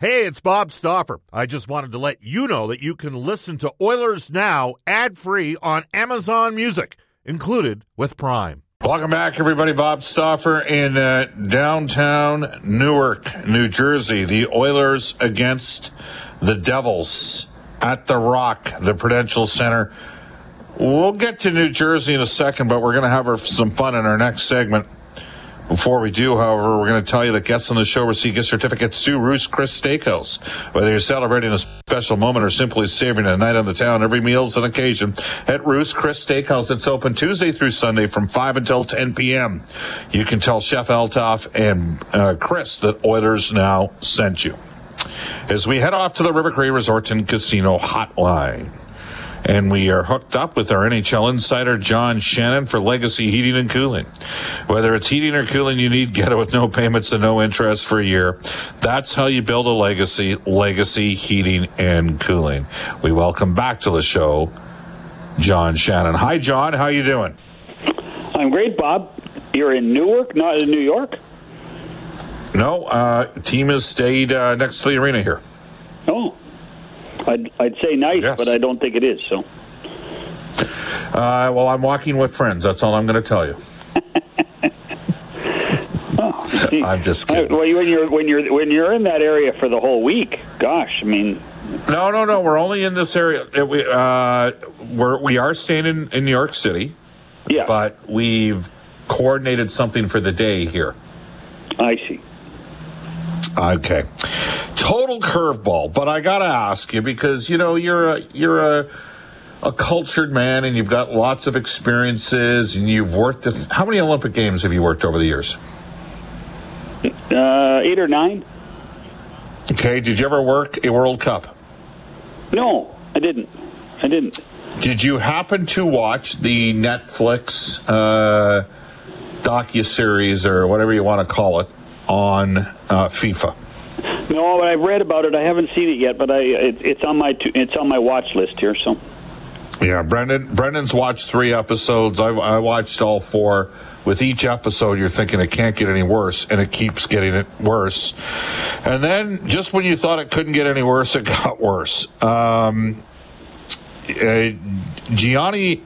Hey, it's Bob Stauffer. I just wanted to let you know that you can listen to Oilers Now ad free on Amazon Music, included with Prime. Welcome back, everybody. Bob Stauffer in uh, downtown Newark, New Jersey. The Oilers against the Devils at the Rock, the Prudential Center. We'll get to New Jersey in a second, but we're going to have some fun in our next segment. Before we do, however, we're going to tell you that guests on the show receive gift certificates to Ruth's Chris Steakhouse. Whether you're celebrating a special moment or simply savoring a night on the town, every meal's an occasion at Ruth's Chris Steakhouse. It's open Tuesday through Sunday from 5 until 10 p.m. You can tell Chef Althoff and uh, Chris that Oilers now sent you. As we head off to the River Cree Resort and Casino Hotline. And we are hooked up with our NHL insider, John Shannon, for Legacy Heating and Cooling. Whether it's heating or cooling you need, get it with no payments and no interest for a year. That's how you build a legacy, Legacy Heating and Cooling. We welcome back to the show, John Shannon. Hi, John. How you doing? I'm great, Bob. You're in Newark, not in New York? No, uh, team has stayed uh, next to the arena here. Oh, I'd, I'd say nice, yes. but I don't think it is. So. Uh, well, I'm walking with friends. That's all I'm going to tell you. oh, I'm just kidding. Well, when you're when you're when you're in that area for the whole week, gosh, I mean. No, no, no. We're only in this area. We uh, we're we are staying in, in New York City. Yeah. But we've coordinated something for the day here. I see. Okay. Total curveball, but I got to ask you because you know you're a you're a a cultured man and you've got lots of experiences and you've worked at, how many Olympic games have you worked over the years? Uh, 8 or 9. Okay, did you ever work a World Cup? No, I didn't. I didn't. Did you happen to watch the Netflix uh, docu series or whatever you want to call it on uh, FIFA? No, I've read about it. I haven't seen it yet, but I it, it's on my it's on my watch list here. So. Yeah, Brendan. Brendan's watched three episodes. I, I watched all four. With each episode, you're thinking it can't get any worse, and it keeps getting it worse. And then, just when you thought it couldn't get any worse, it got worse. Um, uh, Gianni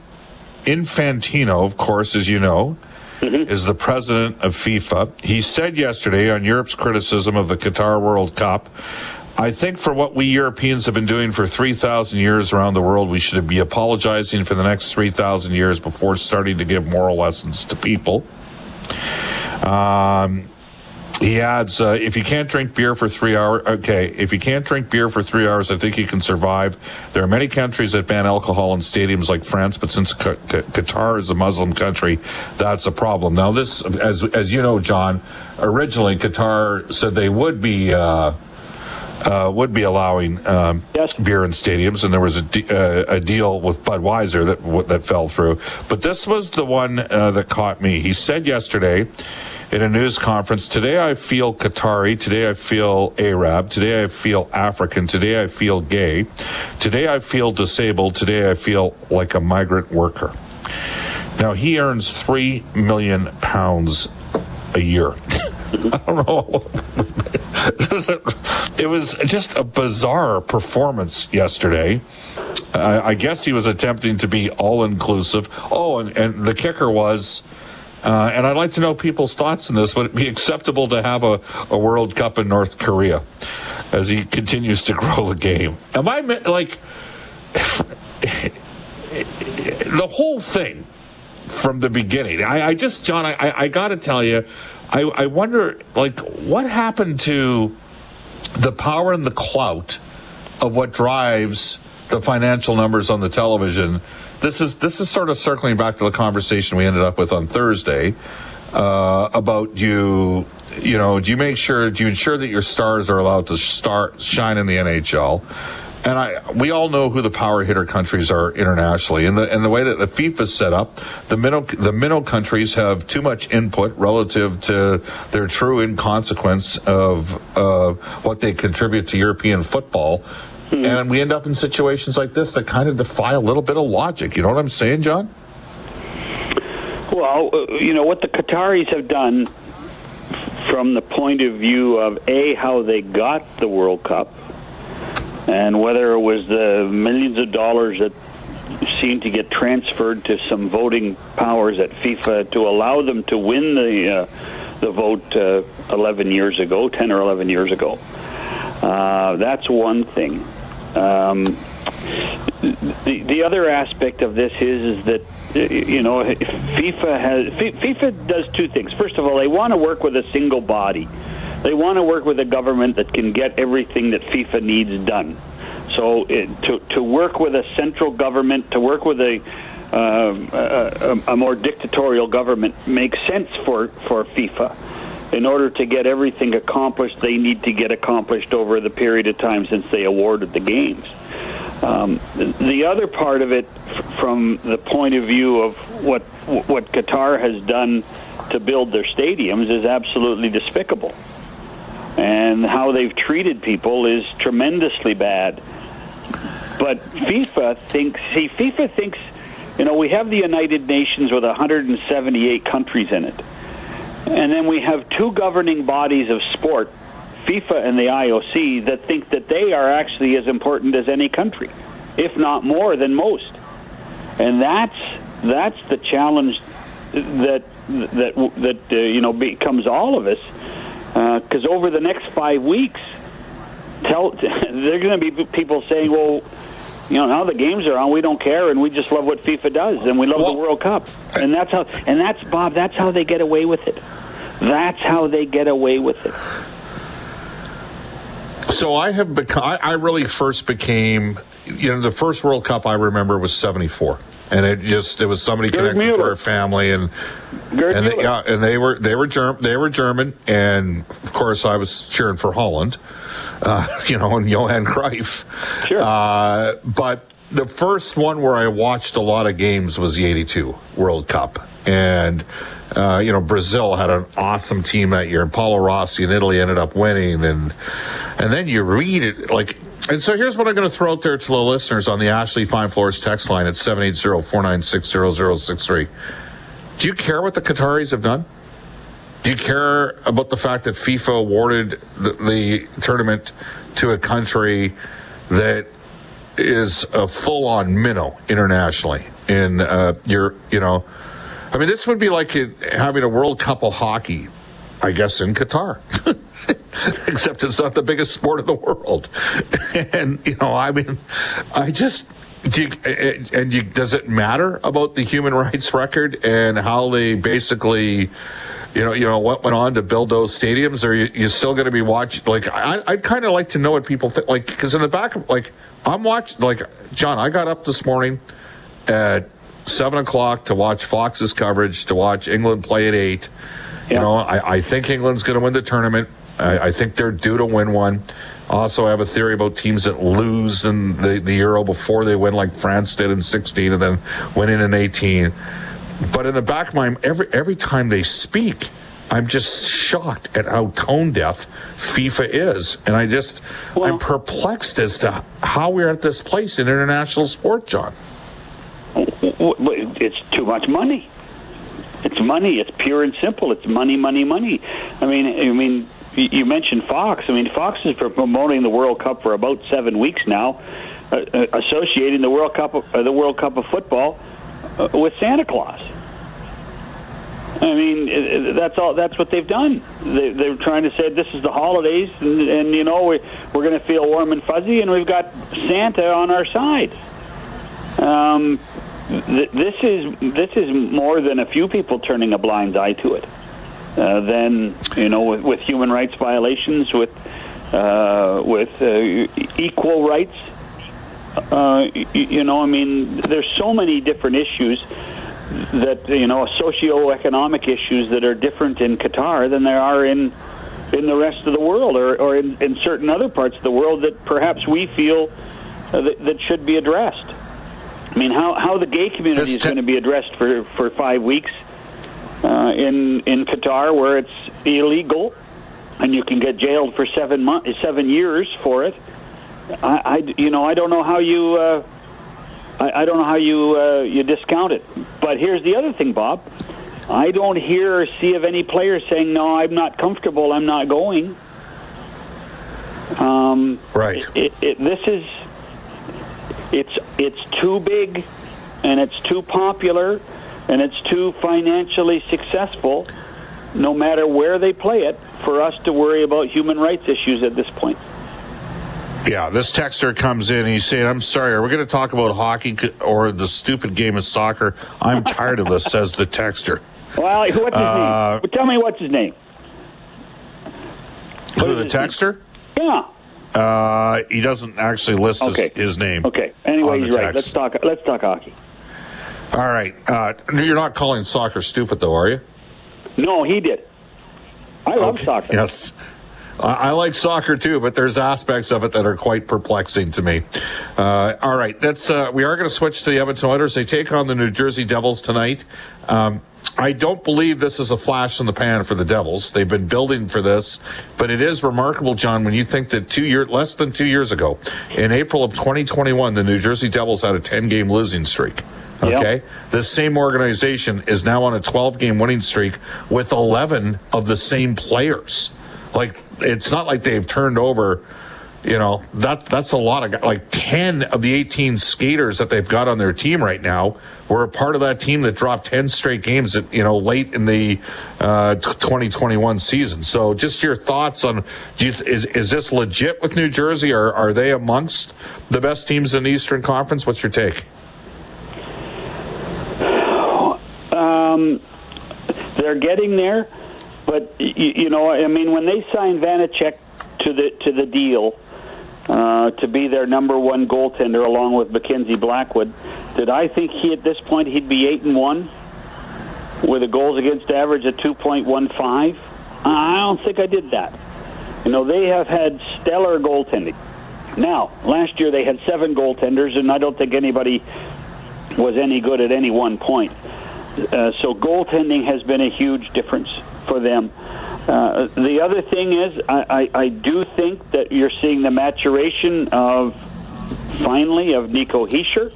Infantino, of course, as you know, mm-hmm. is the president of FIFA. He said yesterday on Europe's criticism of the Qatar World Cup, I think for what we Europeans have been doing for 3,000 years around the world, we should be apologizing for the next 3,000 years before starting to give moral lessons to people. Um, he adds, uh, if you can't drink beer for three hours, okay, if you can't drink beer for three hours, I think you can survive. There are many countries that ban alcohol in stadiums like France, but since Qatar is a Muslim country, that's a problem. Now, this, as, as you know, John, originally Qatar said they would be, uh, uh, would be allowing um, yes. beer in stadiums, and there was a, de- uh, a deal with Budweiser that w- that fell through. But this was the one uh, that caught me. He said yesterday in a news conference. Today I feel Qatari. Today I feel Arab. Today I feel African. Today I feel gay. Today I feel disabled. Today I feel like a migrant worker. Now he earns three million pounds a year. I don't know. it was just a bizarre performance yesterday. I, guess he was attempting to be all inclusive. Oh, and, and the kicker was uh, and I'd like to know people's thoughts on this. Would it be acceptable to have a, a World Cup in North Korea as he continues to grow the game? Am I like the whole thing from the beginning? I, I just, John, I, I got to tell you, I, I wonder, like, what happened to the power and the clout of what drives the financial numbers on the television? This is this is sort of circling back to the conversation we ended up with on Thursday uh, about you. You know, do you make sure do you ensure that your stars are allowed to start shine in the NHL? And I, we all know who the power hitter countries are internationally, and the and the way that the FIFA is set up, the middle the middle countries have too much input relative to their true inconsequence of uh, what they contribute to European football Hmm. And we end up in situations like this that kind of defy a little bit of logic. You know what I'm saying, John? Well, uh, you know, what the Qataris have done from the point of view of a how they got the World Cup, and whether it was the millions of dollars that seemed to get transferred to some voting powers at FIFA to allow them to win the uh, the vote uh, 11 years ago, 10 or 11 years ago. Uh, that's one thing. Um, the, the other aspect of this is, is that you know FIFA has FIFA does two things. First of all, they want to work with a single body. They want to work with a government that can get everything that FIFA needs done. So it, to to work with a central government, to work with a uh, a, a, more dictatorial government makes sense for, for FIFA. In order to get everything accomplished, they need to get accomplished over the period of time since they awarded the games. Um, the other part of it, from the point of view of what what Qatar has done to build their stadiums, is absolutely despicable, and how they've treated people is tremendously bad. But FIFA thinks, see, FIFA thinks, you know, we have the United Nations with 178 countries in it, and then we have two governing bodies of sport FIFA and the IOC that think that they are actually as important as any country, if not more than most. And that's that's the challenge that that that uh, you know becomes all of us because uh, over the next five weeks, tell they're going to be people saying, well. You know, now the games are on. We don't care, and we just love what FIFA does, and we love well, the World Cup, and that's how. And that's Bob. That's how they get away with it. That's how they get away with it. So I have become. I, I really first became. You know, the first World Cup I remember was '74 and it just it was somebody Gerd connected Mueller. to our family and Gerd and they, yeah, and they were they were Germ, they were German and of course I was cheering for Holland, uh, you know, and Johan Cruyff. Sure. Uh, but the first one where I watched a lot of games was the '82 World Cup, and uh, you know, Brazil had an awesome team that year, and Paolo Rossi in Italy ended up winning, and and then you read it like. And so here's what I'm going to throw out there to the listeners on the Ashley Fine Floors text line at 780-496-0063. Do you care what the Qataris have done? Do you care about the fact that FIFA awarded the, the tournament to a country that is a full-on minnow internationally in uh, your, you know, I mean, this would be like having a World Cup of hockey, I guess, in Qatar. Except it's not the biggest sport in the world. and, you know, I mean, I just. Do you, and you, does it matter about the human rights record and how they basically, you know, you know what went on to build those stadiums? Or you, you still going to be watching? Like, I, I'd kind of like to know what people think. Like, because in the back, of, like, I'm watching. Like, John, I got up this morning at seven o'clock to watch Fox's coverage, to watch England play at eight. Yeah. You know, I, I think England's going to win the tournament. I, I, think they're due to win one. Also, I have a theory about teams that lose in the, the Euro before they win, like France did in 16 and then winning in 18. But in the back of my every every time they speak, I'm just shocked at how tone deaf FIFA is, and I just well, I'm perplexed as to how we're at this place in international sport, John it's too much money. It's money. It's pure and simple. It's money, money, money. I mean, I mean, you mentioned Fox. I mean, Fox is promoting the World Cup for about seven weeks now, uh, uh associating the World Cup, of, uh, the World Cup of football, uh, with Santa Claus. I mean, that's all. That's what they've done. They, they're trying to say this is the holidays, and, and you know we, we're going to feel warm and fuzzy, and we've got Santa on our side. Um, this is this is more than a few people turning a blind eye to it. Uh, then you know, with, with, human rights violations, with uh, with uh, equal rights. Uh, you know, I mean, there's so many different issues that you know, socio-economic issues that are different in Qatar than there are in in the rest of the world, or, or in, in certain other parts of the world that perhaps we feel uh, that, that should be addressed. I mean, how, how the gay community is going to be addressed for, for five weeks uh, in in Qatar, where it's illegal, and you can get jailed for seven months, seven years for it. I, I you know, I don't know how you, uh, I, I don't know how you uh, you discount it. But here's the other thing, Bob. I don't hear or see of any players saying, "No, I'm not comfortable. I'm not going." Um, Right. It, it, this is it's it's too big, and it's too popular, and it's too financially successful. No matter where they play it, for us to worry about human rights issues at this point. Yeah, this texter comes in. He's saying, "I'm sorry. Are we going to talk about hockey or the stupid game of soccer? I'm tired of this." Says the texter. Well, what's his Uh, name? Tell me what's his name. Who the his name? texter? Yeah. Uh, he doesn't actually list his, Okay. his name. Okay. Anyway, he's right. Let's talk. Let's talk hockey. All right. Uh, you're not calling soccer stupid, though, are you? No, he did. I love Okay. soccer. Yes. I like soccer too, but there's aspects of it that are quite perplexing to me. Uh, all right, that's uh, we are going to switch to the Edmonton Oilers. They take on the New Jersey Devils tonight. Um, I don't believe this is a flash in the pan for the Devils. They've been building for this, but it is remarkable, John, when you think that two year less than two years ago, in April of 2021, the New Jersey Devils had a 10 game losing streak. Okay. This same organization is now on a 12 game winning streak with 11 of the same players. Like, it's not like they've turned over, you know, that that's a lot of. Like 10 of the 18 skaters that they've got on their team right now were a part of that team that dropped 10 straight games, you know, late in the uh, 2021 season. So, just your thoughts on you, is, is this legit with New Jersey? Or are they amongst the best teams in the Eastern Conference? What's your take? They're getting there, but you, you know, I mean, when they signed Vanecek to the to the deal uh, to be their number one goaltender along with Mackenzie Blackwood, did I think he at this point he'd be eight and one with a goals against average of two point one five? I don't think I did that. You know, they have had stellar goaltending. Now, last year they had seven goaltenders, and I don't think anybody was any good at any one point. Uh, so goaltending has been a huge difference for them. Uh, the other thing is, I, I, I do think that you're seeing the maturation of finally of Nico Hischier,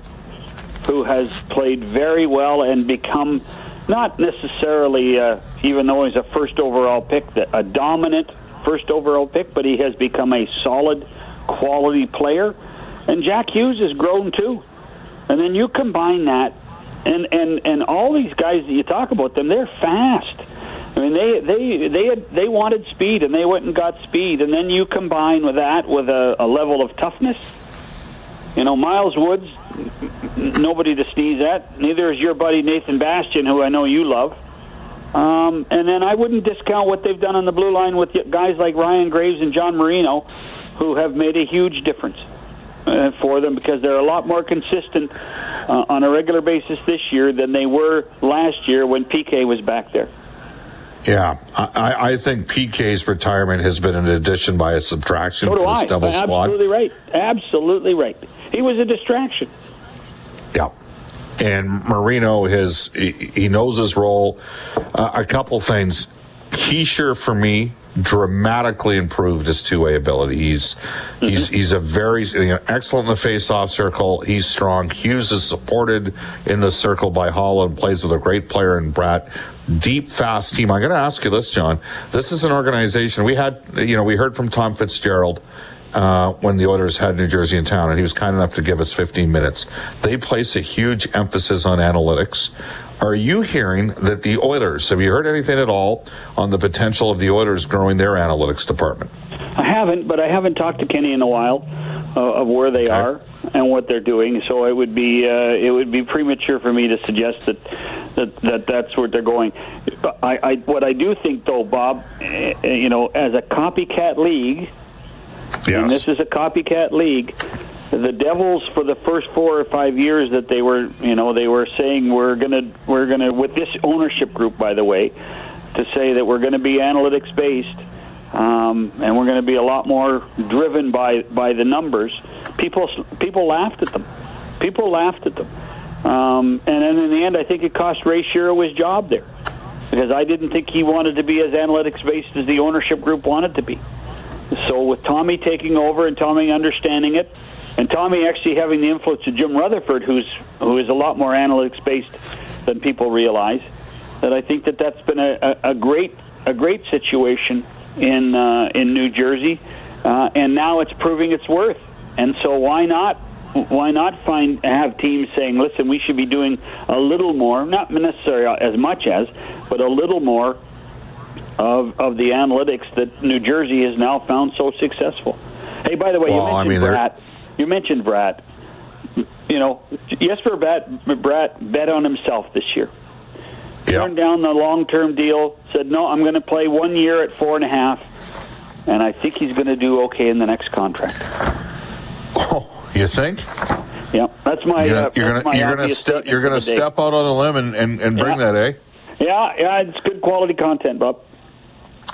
who has played very well and become not necessarily, uh, even though he's a first overall pick, a dominant first overall pick, but he has become a solid, quality player. And Jack Hughes has grown too. And then you combine that, and and and all these guys that you talk about them, they're fast. I mean, they they they had, they wanted speed, and they went and got speed. And then you combine with that with a, a level of toughness. You know, Miles Woods, nobody to sneeze at. Neither is your buddy Nathan Bastian, who I know you love. Um, and then I wouldn't discount what they've done on the blue line with guys like Ryan Graves and John Marino, who have made a huge difference uh, for them because they're a lot more consistent uh, on a regular basis this year than they were last year when PK was back there. Yeah, I, I think PK's retirement has been an addition by a subtraction So for this I. Devils squad. Absolutely right. Absolutely right. He was a distraction. Yeah. And Marino has he, he knows his role. Uh, a couple things. Hischier for me dramatically improved his two-way ability. He's he's he's a very you know, excellent in the face-off circle. He's strong. Hughes is supported in the circle by Haula. Plays with a great player in Bratt. Deep, fast team. I'm going to ask you this, John. This is an organization we had. You know, we heard from Tom Fitzgerald uh, when the Oilers had New Jersey in town, and he was kind enough to give us 15 minutes. They place a huge emphasis on analytics. Are you hearing that the Oilers, have you heard anything at all on the potential of the Oilers growing their analytics department? I haven't, but I haven't talked to Kenny in a while uh, of where they Okay. are and what they're doing. So it would be uh, it would be premature for me to suggest that that, that that's where they're going. I, I what I do think though, Bob, eh, eh, you know, as a copycat league, and this is a copycat league. The Devils, for the first four or five years that they were, you know, they were saying we're gonna, we're gonna, with this ownership group, by the way, to say that we're to be analytics based, um, and we're going to be a lot more driven by by the numbers. People, people laughed at them. People laughed at them, um, and then in the end, I think it cost Ray Shero his job there because I didn't think he wanted to be as analytics based as the ownership group wanted to be. So with Tommy taking over and Tommy understanding it, and Tommy actually having the influence of Jim Rutherford, who's who is a lot more analytics based than people realize, that I think that that's been a, a, a great a great situation in uh, in New Jersey, uh, and now it's proving its worth. And so why not why not find have teams saying, listen, we should be doing a little more, not necessarily as much as, but a little more of of the analytics that New Jersey has now found so successful. Hey, by the way, Well, you mentioned mean, Bratt. You mentioned Bratt. You know, Jesper Bratt, Bratt bet on himself this year. Turned down the long-term deal. Said no, I'm going to play one year at four and a half, and I think he's going to do okay in the next contract. Oh, you think? Yeah, that's my. You're uh, gonna you're gonna you're gonna you're gonna step out on a limb and, and, and bring Yeah. that, eh? Yeah, yeah, it's good quality content, Bob.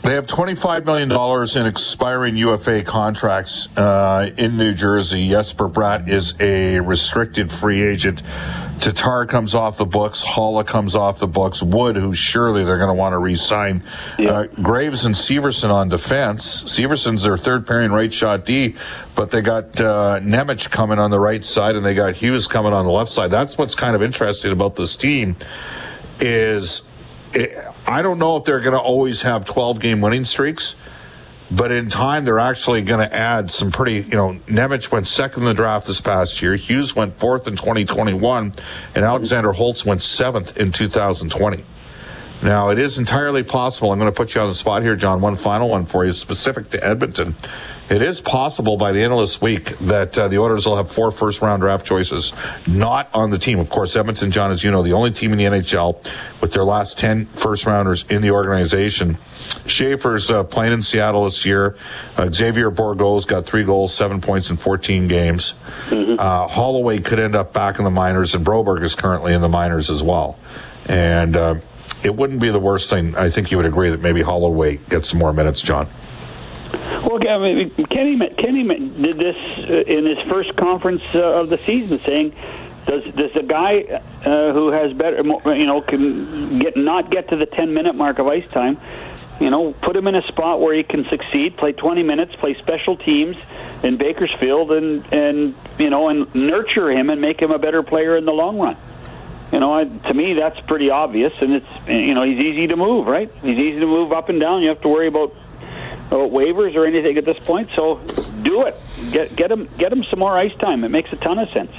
They have $25 million in expiring UFA contracts uh, in New Jersey. Jesper Bratt is a restricted free agent. Tatar comes off the books. Haula comes off the books. Wood, who surely they're going to want to re-sign. Yeah. Uh, Graves and Severson on defense. Severson's their third pairing right shot D, but they got uh, Nemec coming on the right side and they got Hughes coming on the left side. That's what's kind of interesting about this team is it, I don't know if they're going to always have 12 game winning streaks, but in time they're actually going to add some pretty, you know, Nemec went second in the draft this past year, Hughes went fourth in 2021, and Alexander Holtz went seventh in 2020. Now, it is entirely possible. I'm going to put you on the spot here, John. One final one for you, specific to Edmonton. It is possible by the end of this week that uh, the Oilers will have four first round draft choices not on the team. Of course, Edmonton, John, as you know, the only team in the NHL with their last 10 first rounders in the organization. Schaefer's uh, playing in Seattle this year. Uh, Xavier Bourgault's got three goals, seven points in 14 games. Uh, Holloway could end up back in the minors, and Broberg is currently in the minors as well. And uh, it wouldn't be the worst thing. I think you would agree that maybe Holloway gets some more minutes, John. Well, I mean, Kenny Kenny did this uh, in his first conference uh, of the season, saying, "Does does a guy uh, who has better, you know, can get not get to the ten minute mark of ice time, you know, put him in a spot where he can succeed, play twenty minutes, play special teams in Bakersfield, and and you know, and nurture him and make him a better player in the long run." You know, I, to me, that's pretty obvious, and it's you know, he's easy to move, right? He's easy to move up and down. You have to worry about about waivers or anything at this point. So do it. Get get him get him some more ice time. It makes a ton of sense.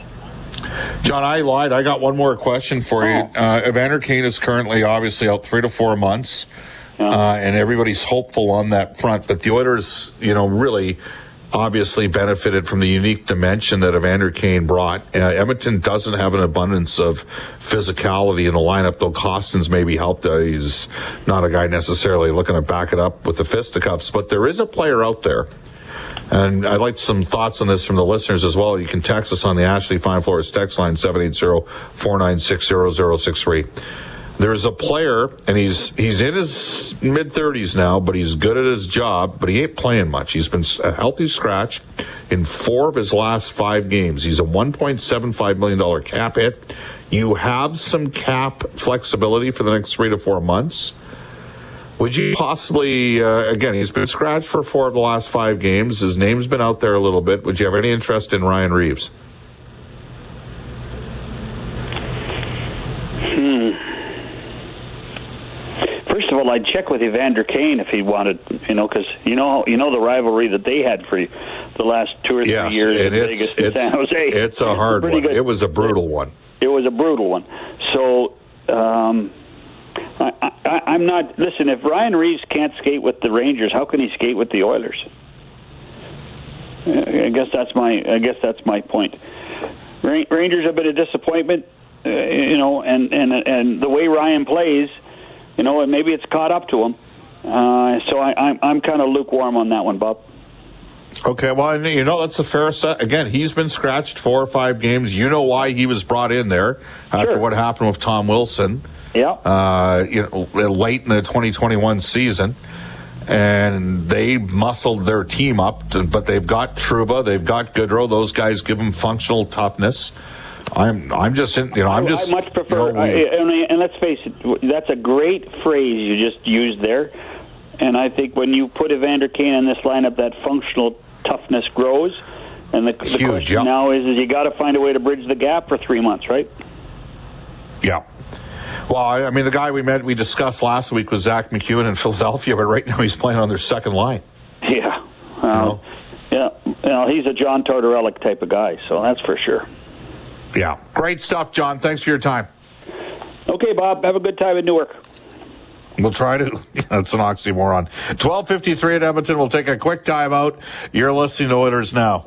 John, I lied. I got one more question for you. Oh. Uh, Evander Kane is currently obviously out three to four months, Yeah. uh, and everybody's hopeful on that front. But the Oilers, you know, really obviously benefited from the unique dimension that Evander Kane brought. Uh, Edmonton doesn't have an abundance of physicality in the lineup, though Kostin's maybe helped. Uh, he's not a guy necessarily looking to back it up with the fisticuffs, but there is a player out there. And I'd like some thoughts on this from the listeners as well. You can text us on the Ashley Fine Floors text line 780-496-0063. There's a player, and he's he's in his mid 30s now, but he's good at his job, but he ain't playing much. He's been a healthy scratch in four of his last five games. He's a $1.75 million cap hit. You have some cap flexibility for the next three to four months. Would you possibly, uh, again, he's been scratched for four of the last five games. His name's been out there a little bit. Would you have any interest in Ryan Reaves? First of all, I'd check with Evander Kane if he wanted, you know, because you know you know the rivalry that they had for the last two or three Yes, years in it's Vegas and San Jose. it's a hard Pretty one. good. It was a brutal one. It was a brutal one. So um, I, I, I'm not. Listen, if Ryan Reaves can't skate with the Rangers, how can he skate with the Oilers? I guess that's my. I guess that's my point. Rangers have been a disappointment, uh, you know, and and and the way Ryan plays, you know, and maybe it's caught up to him. Uh, so I, I'm I'm kind of lukewarm on that one, Bob. Okay, well, you know that's a fair set. Again, he's been scratched four or five games. You know why he was brought in there after Sure. what happened with Tom Wilson. Yeah. uh, you know, late in the 2021 season. And they muscled their team up, to, but they've got Trouba, they've got Goodrow. Those guys give them functional toughness. I'm, I'm just, in, you know, I'm just. I much prefer, you know, I, and, and let's face it, that's a great phrase you just used there. And I think when you put Evander Kane in this lineup, that functional toughness grows. And the, the Huge, question yeah. now is, is you got to find a way to bridge the gap for three months, right? Yeah. Well, I mean, the guy we met, we discussed last week was Zack MacEwen in Philadelphia, but right now he's playing on their second line. Yeah. Um, yeah. You know, he's a John Tortorella type of guy, so that's for sure. Yeah. Great stuff, John. Thanks for your time. Okay, Bob. Have a good time in Newark. We'll try to. That's an oxymoron. 1253 at Edmonton. We'll take a quick time out. You're listening to Oilers Now.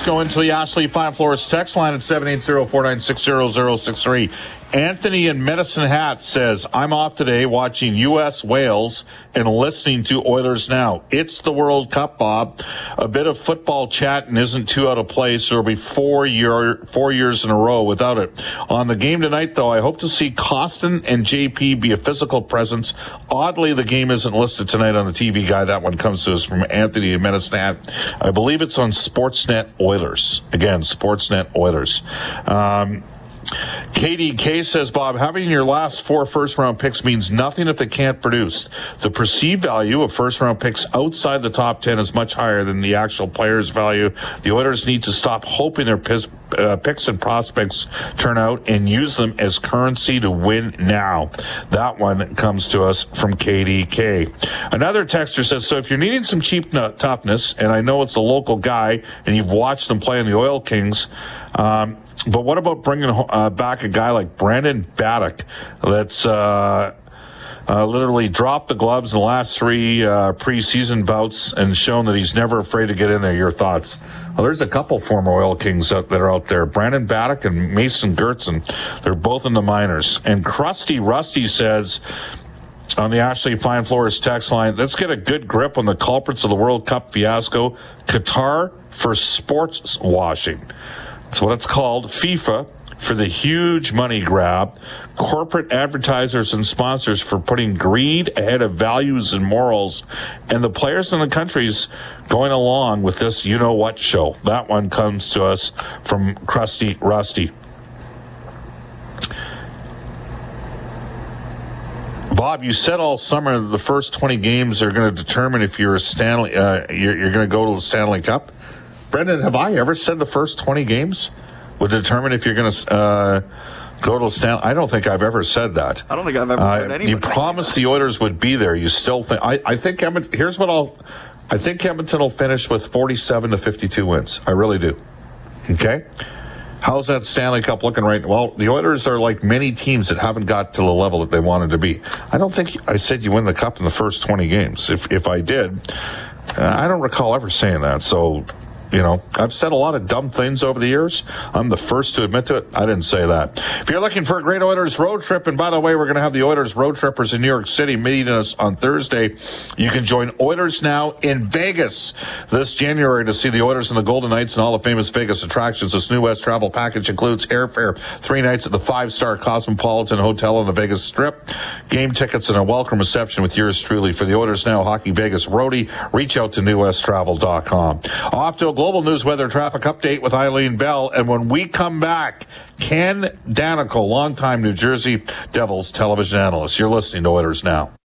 Let's go into the Ashley Fine Floors text line at 780-496-0063. Anthony in Medicine Hat says, I'm off today watching U.S. Wales and listening to Oilers Now. It's the World Cup, Bob. A bit of football chatting isn't too out of place. There'll be four year, four years in a row without it. On the game tonight, though, I hope to see Kostin and JP be a physical presence. Oddly, the game isn't listed tonight on the TV guy. That one comes to us from Anthony in Medicine Hat. I believe it's on Sportsnet Oilers. Again, Sportsnet Oilers. Um, KDK says, Bob, having your last four first round picks means nothing if they can't produce. The perceived value of first round picks outside the top 10 is much higher than the actual player's value. The Oilers need to stop hoping their uh, picks and prospects turn out and use them as currency to win now. That one comes to us from KDK. Another texter says, so if you're needing some cheap toughness, and I know it's a local guy and you've watched them play in the Oil Kings, um, but what about bringing uh, back a guy like Brandon Baddock that's uh, uh, literally dropped the gloves in the last three uh, preseason bouts and shown that he's never afraid to get in there? Your thoughts? Well, there's a couple former Oil Kings that are out there. Brandon Baddock and Mason Geertsen. They're both in the minors. And Crusty Rusty says on the Ashley Fine Floors text line, let's get a good grip on the culprits of the World Cup fiasco. Qatar for sports washing. That's what it's called. FIFA for the huge money grab, corporate advertisers and sponsors for putting greed ahead of values and morals, and the players in the countries going along with this you know what show. That one comes to us from Crusty Rusty. Bob, you said all summer the first 20 games are going to determine if you're a Stanley, uh, you're, you're going to go to the Stanley Cup. Brendan, have I ever said the first 20 games would determine if you're going to uh, go to Stanley? I don't think I've ever said that. I don't think I've ever heard uh, You promised the Oilers would be there. You still think? I, I think Edmonton, here's what I'll. I think Edmonton will finish with 47 to 52 wins. I really do. Okay. How's that Stanley Cup looking right? Now? Well, the Oilers are like many teams that haven't got to the level that they wanted to be. I don't think I said you win the cup in the first 20 games. If if I did, uh, I don't recall ever saying that. So you know, I've said a lot of dumb things over the years. I'm the first to admit to it. I didn't say that. If you're looking for a great Oilers road trip, and by the way, we're going to have the Oilers road trippers in New York City meeting us on Thursday. You can join Oilers now in Vegas this January to see the Oilers and the Golden Knights and all the famous Vegas attractions. This New West travel package includes airfare, three nights at the five star Cosmopolitan Hotel on the Vegas Strip, game tickets, and a welcome reception with yours truly for the Oilers Now Hockey Vegas Roadie. Reach out to newwesttravel.com. Off to a global news weather traffic update with Eileen Bell. And when we come back, Ken Daneyko, longtime New Jersey Devils television analyst. You're listening to Oilers Now.